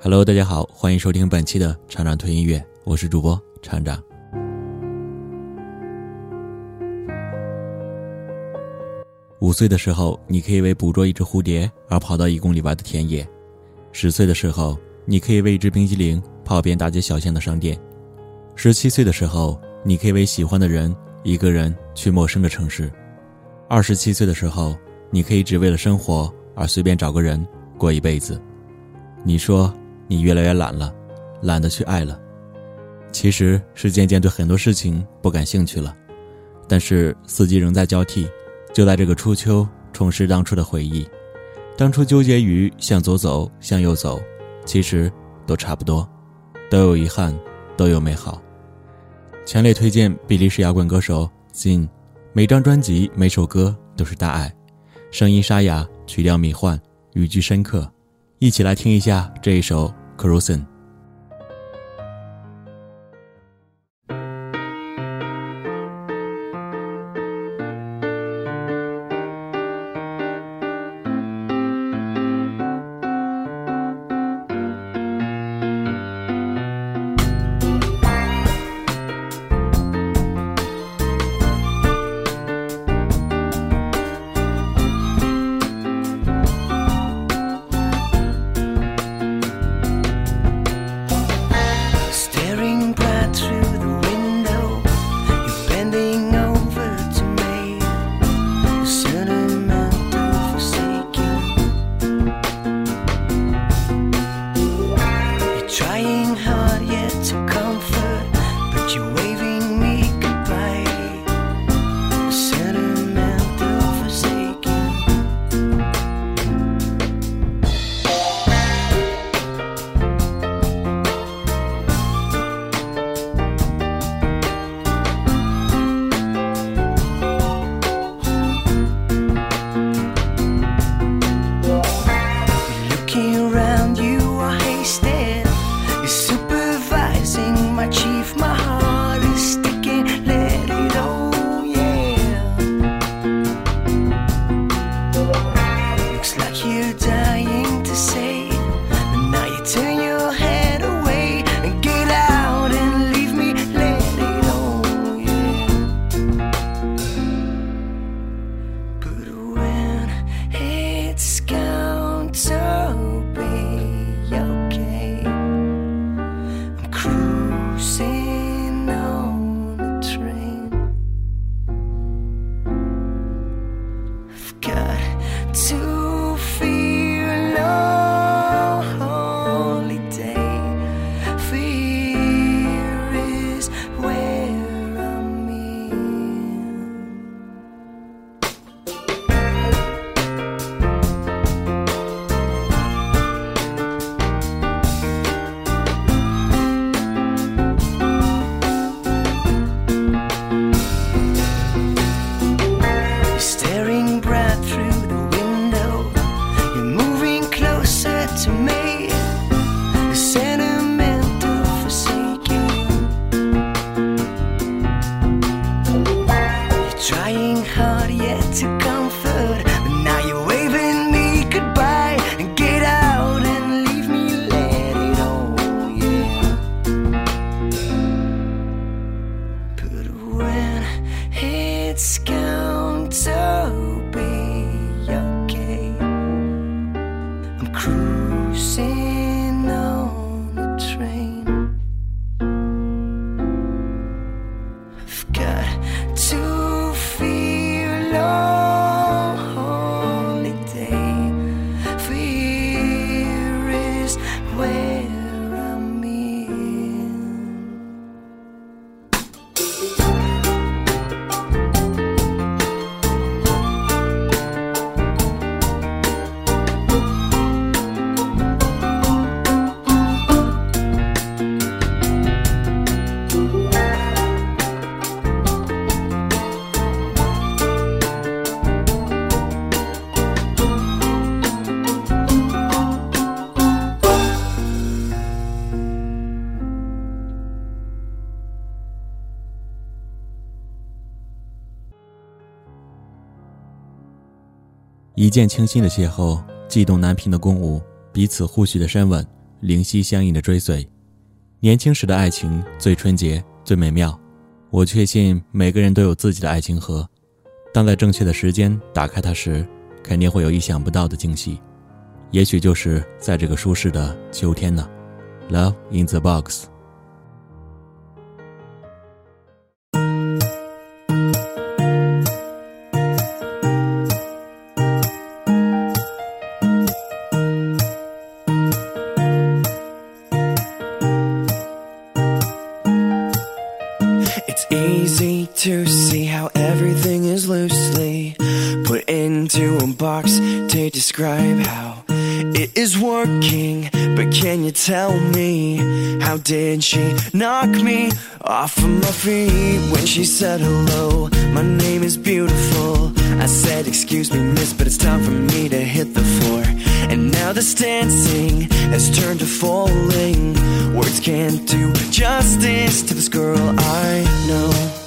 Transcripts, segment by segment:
Hello，大家好，欢迎收听本期的厂长推音乐，我是主播厂长。五岁的时候，你可以为捕捉一只蝴蝶而跑到一公里外的田野；十岁的时候，你可以为一只冰激凌跑遍大街小巷的商店；十七岁的时候，你可以为喜欢的人一个人去陌生的城市；二十七岁的时候，你可以只为了生活而随便找个人过一辈子。你说。你越来越懒了，懒得去爱了，其实是渐渐对很多事情不感兴趣了。但是四季仍在交替，就在这个初秋，重拾当初的回忆。当初纠结于向左走，向右走，其实都差不多，都有遗憾，都有美好。强烈推荐比利时摇滚歌手 Zin，每张专辑每首歌都是大爱，声音沙哑，曲调迷幻，语句深刻。一起来听一下这一首 cruisin I've got to 一见倾心的邂逅，悸动难平的共舞，彼此互许的深吻，灵犀相应的追随。年轻时的爱情最纯洁、最美妙。我确信每个人都有自己的爱情河，当在正确的时间打开它时，肯定会有意想不到的惊喜。也许就是在这个舒适的秋天呢。Love in the box。Knock me off of my feet when she said hello? My name is beautiful. I said, Excuse me, miss, but it's time for me to hit the floor. And now this dancing has turned to falling. Words can't do justice to this girl I know.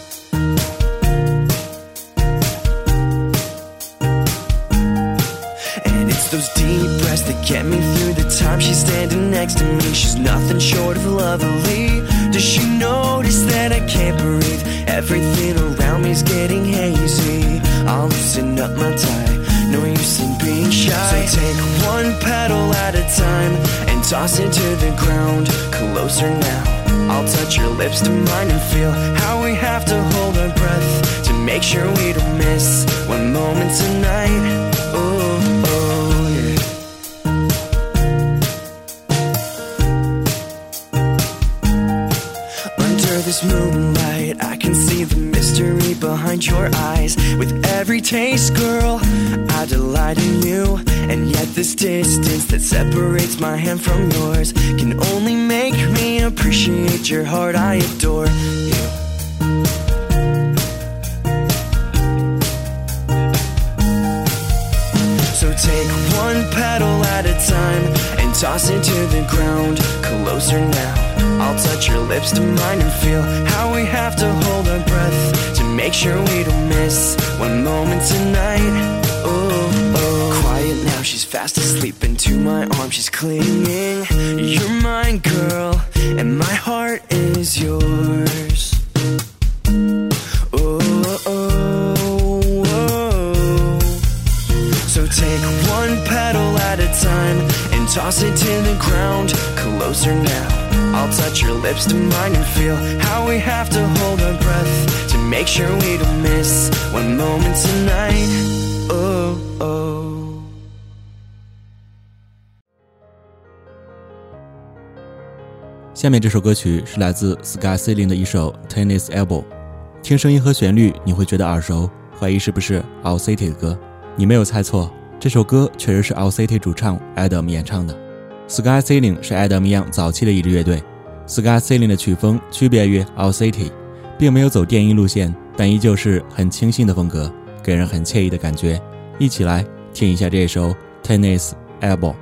Standing next to me. She's nothing short of lovely. Does she notice that I can't breathe? Everything around me's getting hazy. I'll loosen up my tie. No use in being shy. So take one petal at a time and toss it to the ground. Closer now. I'll touch your lips to mine and feel how we have to hold our breath to make sure we don't miss one moment tonight. My hand from yours can only make me appreciate your heart. I adore you. So take one petal at a time and toss it to the ground. Closer now I'll touch your lips to mine and feel how we have to hold our breath to make sure we don't miss one moment tonight. She's fast asleep into my arms, she's clinging. You're mine, girl, and my heart is yours. Oh, oh, oh. So take one petal at a time and toss it to the ground. Closer now I'll touch your lips to mine and feel how we have to hold our breath to make sure we don't miss one moment tonight. 下面这首歌曲是来自 Sky Ceiling 的一首 Tennis Elbow，听声音和旋律你会觉得耳熟，怀疑是不是 All City 的歌？你没有猜错，这首歌确实是 All City 主唱 Adam 演唱的。Sky Ceiling 是 Adam Young 早期的一支乐队。Sky Ceiling 的曲风区别于 All City，并没有走电音路线，但依旧是很清新的风格，给人很惬意的感觉。一起来听一下这首 Tennis Elbow。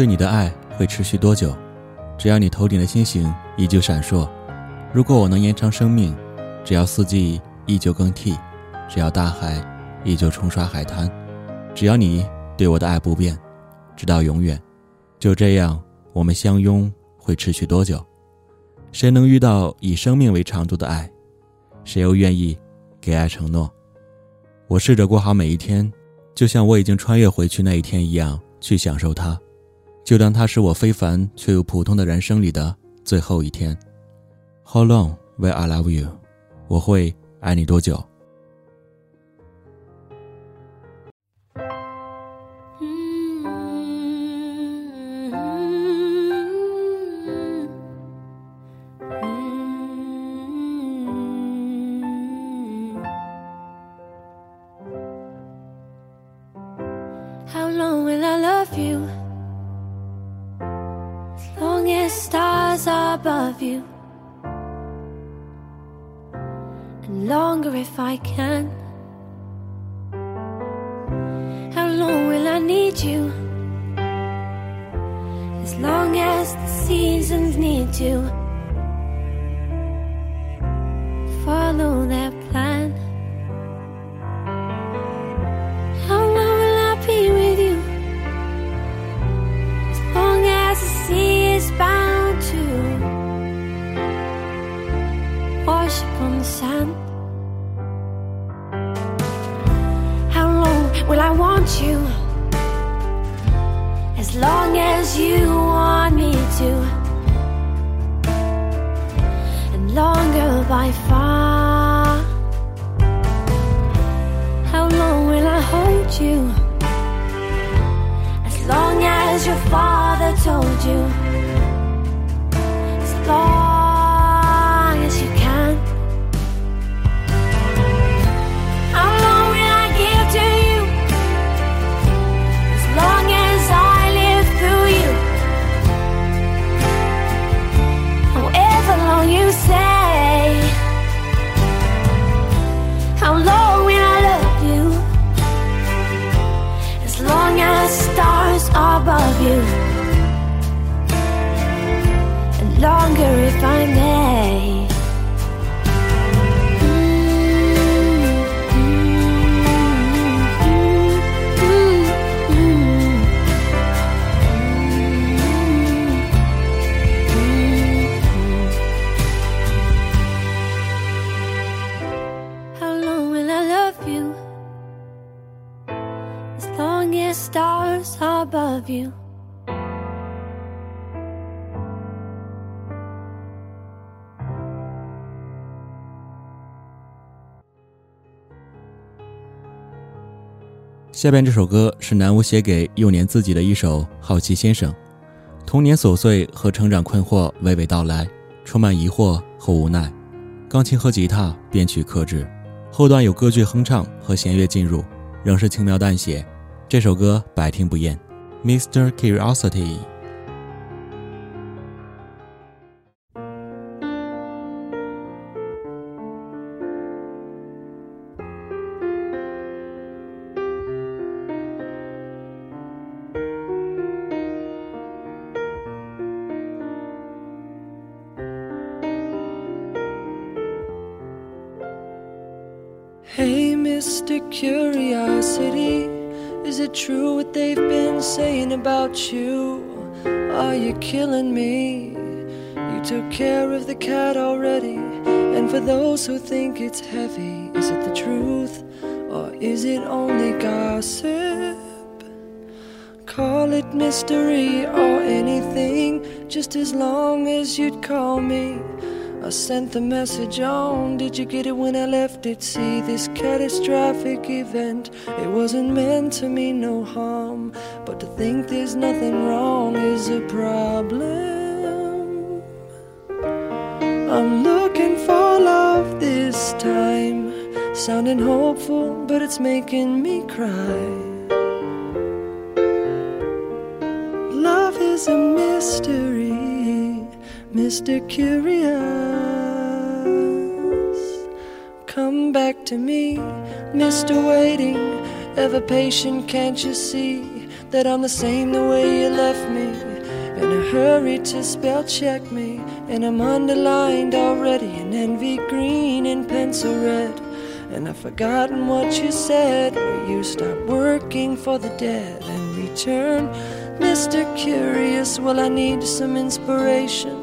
对你的爱会持续多久？只要你头顶的星星依旧闪烁。如果我能延长生命，只要四季依旧更替，只要大海依旧冲刷海滩，只要你对我的爱不变，直到永远。就这样，我们相拥会持续多久？谁能遇到以生命为长度的爱？谁又愿意给爱承诺？我试着过好每一天，就像我已经穿越回去那一天一样，去享受它，就当它是我非凡却又普通的人生里的最后一天。How long will I love you？我会爱你多久？need to Follow that 下边这首歌是南无写给幼年自己的一首《好奇先生》，童年琐碎和成长困惑娓娓道来，充满疑惑和无奈。钢琴和吉他编曲克制，后段有歌剧哼唱和弦乐进入，仍是轻描淡写。这首歌百听不厌，《Mr. Curiosity》。Hey, Mr. Curiosity, is it true what they've been saying about you? Are you killing me? You took care of the cat already, and for those who think it's heavy, is it the truth or is it only gossip? Call it mystery or anything, just as long as you'd call me. I sent the message on. Did you get it when I left it? See this catastrophic event. It wasn't meant to mean no harm, but to think there's nothing wrong is a problem. I'm looking for love this time, sounding hopeful, but it's making me cry. Love is a mystery, Mr. Curious. Come back to me, Mr. Waiting. Ever patient, can't you see that I'm the same the way you left me? In a hurry to spell check me, and I'm underlined already in envy green and pencil red. And I've forgotten what you said, where you stop working for the dead and return. Mr. Curious, well, I need some inspiration.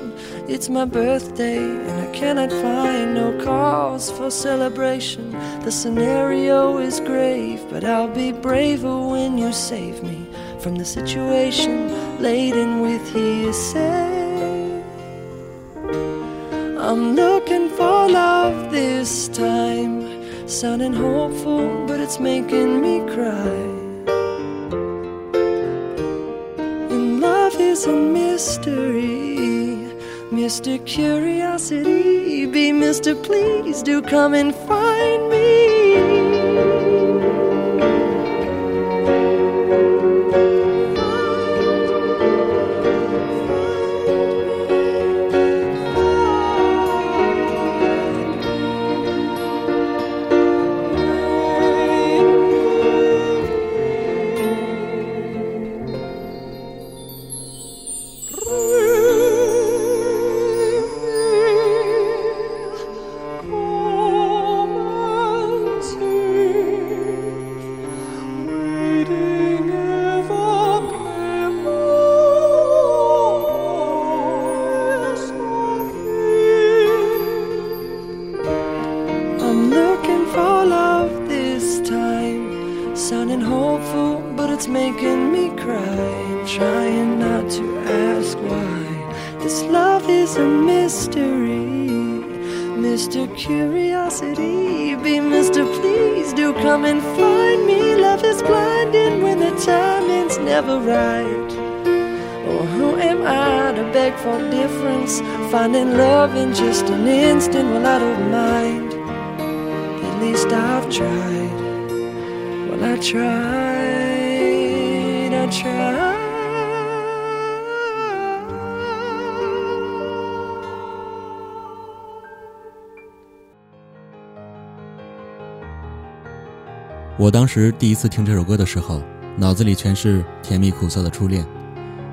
It's my birthday, and I cannot find no cause for celebration. The scenario is grave, but I'll be braver when you save me from the situation laden with hearsay. I'm looking for love this time, sounding hopeful, but it's making me cry. And love is a mystery. Mr. Curiosity, be Mr. Please do come and find in love in just an instant, well, I don't mind. At least I've tried. Well, I tried, I tried. 我当时第一次听这首歌的时候，脑子里全是甜蜜苦涩的初恋，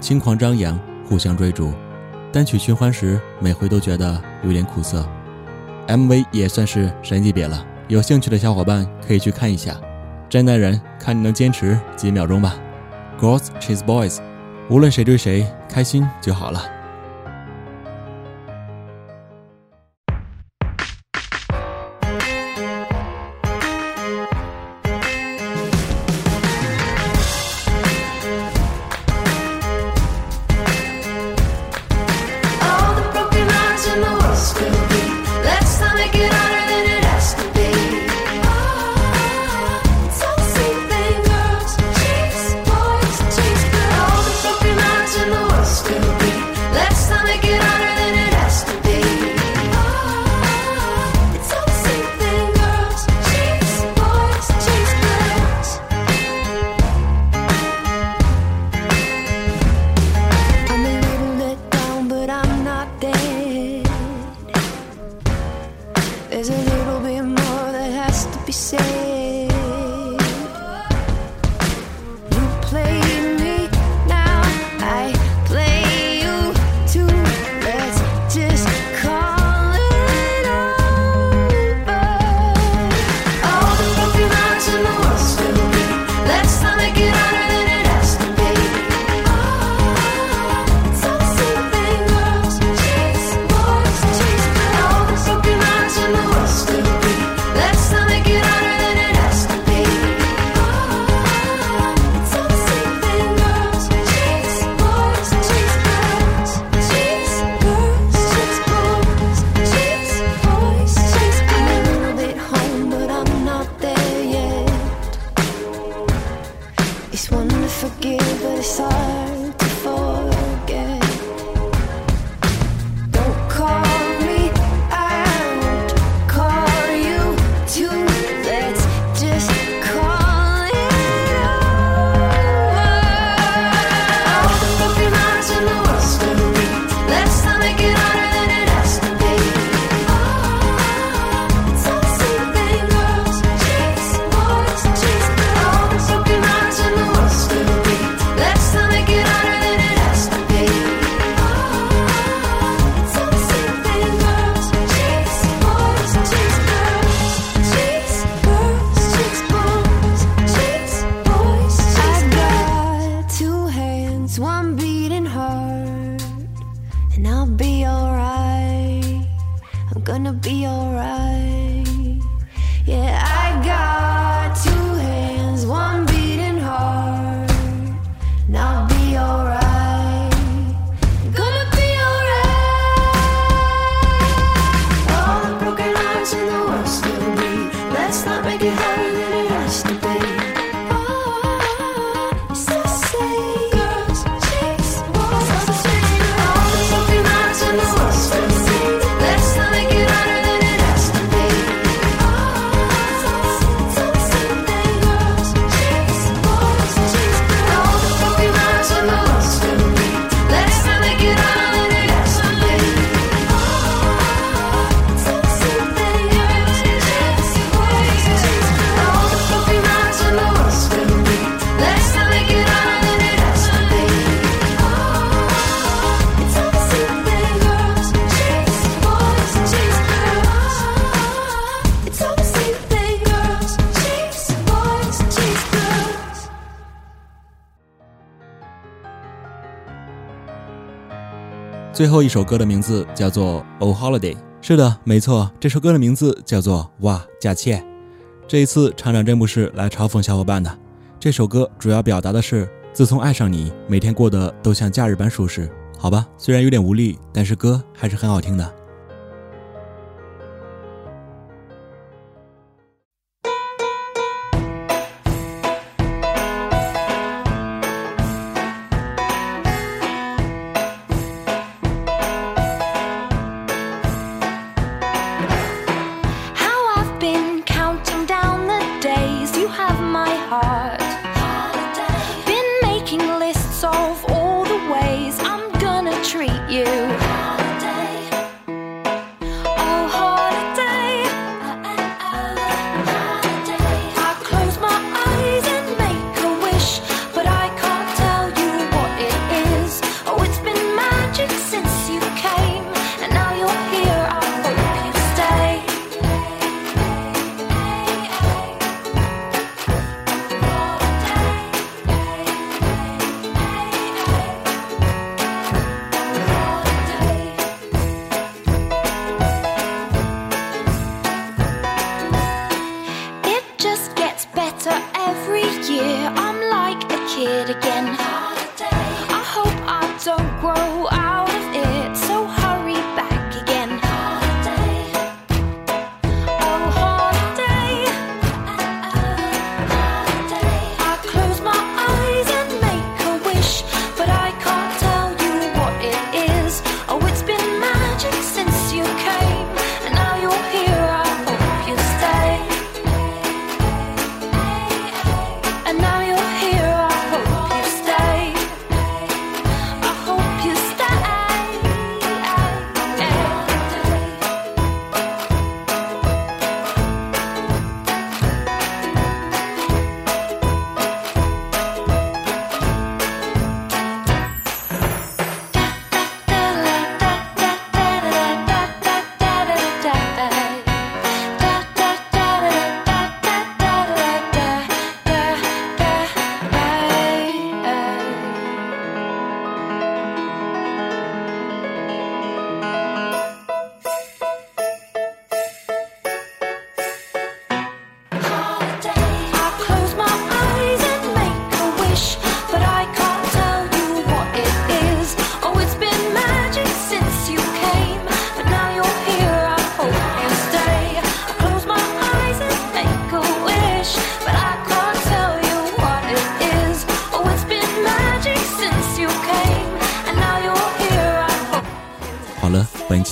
轻狂张扬，互相追逐。单曲循环时，每回都觉得有点苦涩。MV 也算是神级别了，有兴趣的小伙伴可以去看一下。真男人，看你能坚持几秒钟吧。Girls chase boys，无论谁追谁，开心就好了。后一首歌的名字叫做 oh holiday 是的没错这首歌的名字叫做哇假期这一次厂长真不是来嘲讽小伙伴的。这首歌主要表达的是自从爱上你每天过得都像假日般舒适。好吧虽然有点无力但是歌还是很好听的。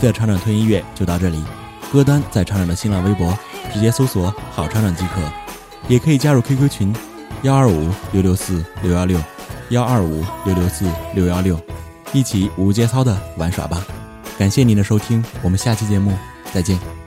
的厂长推音乐就到这里，歌单在厂长的新浪微博直接搜索“好厂长”即可，也可以加入 QQ 群幺二五六六四六幺六幺二五六六四六幺六，一起无节操的玩耍吧。感谢您的收听，我们下期节目再见。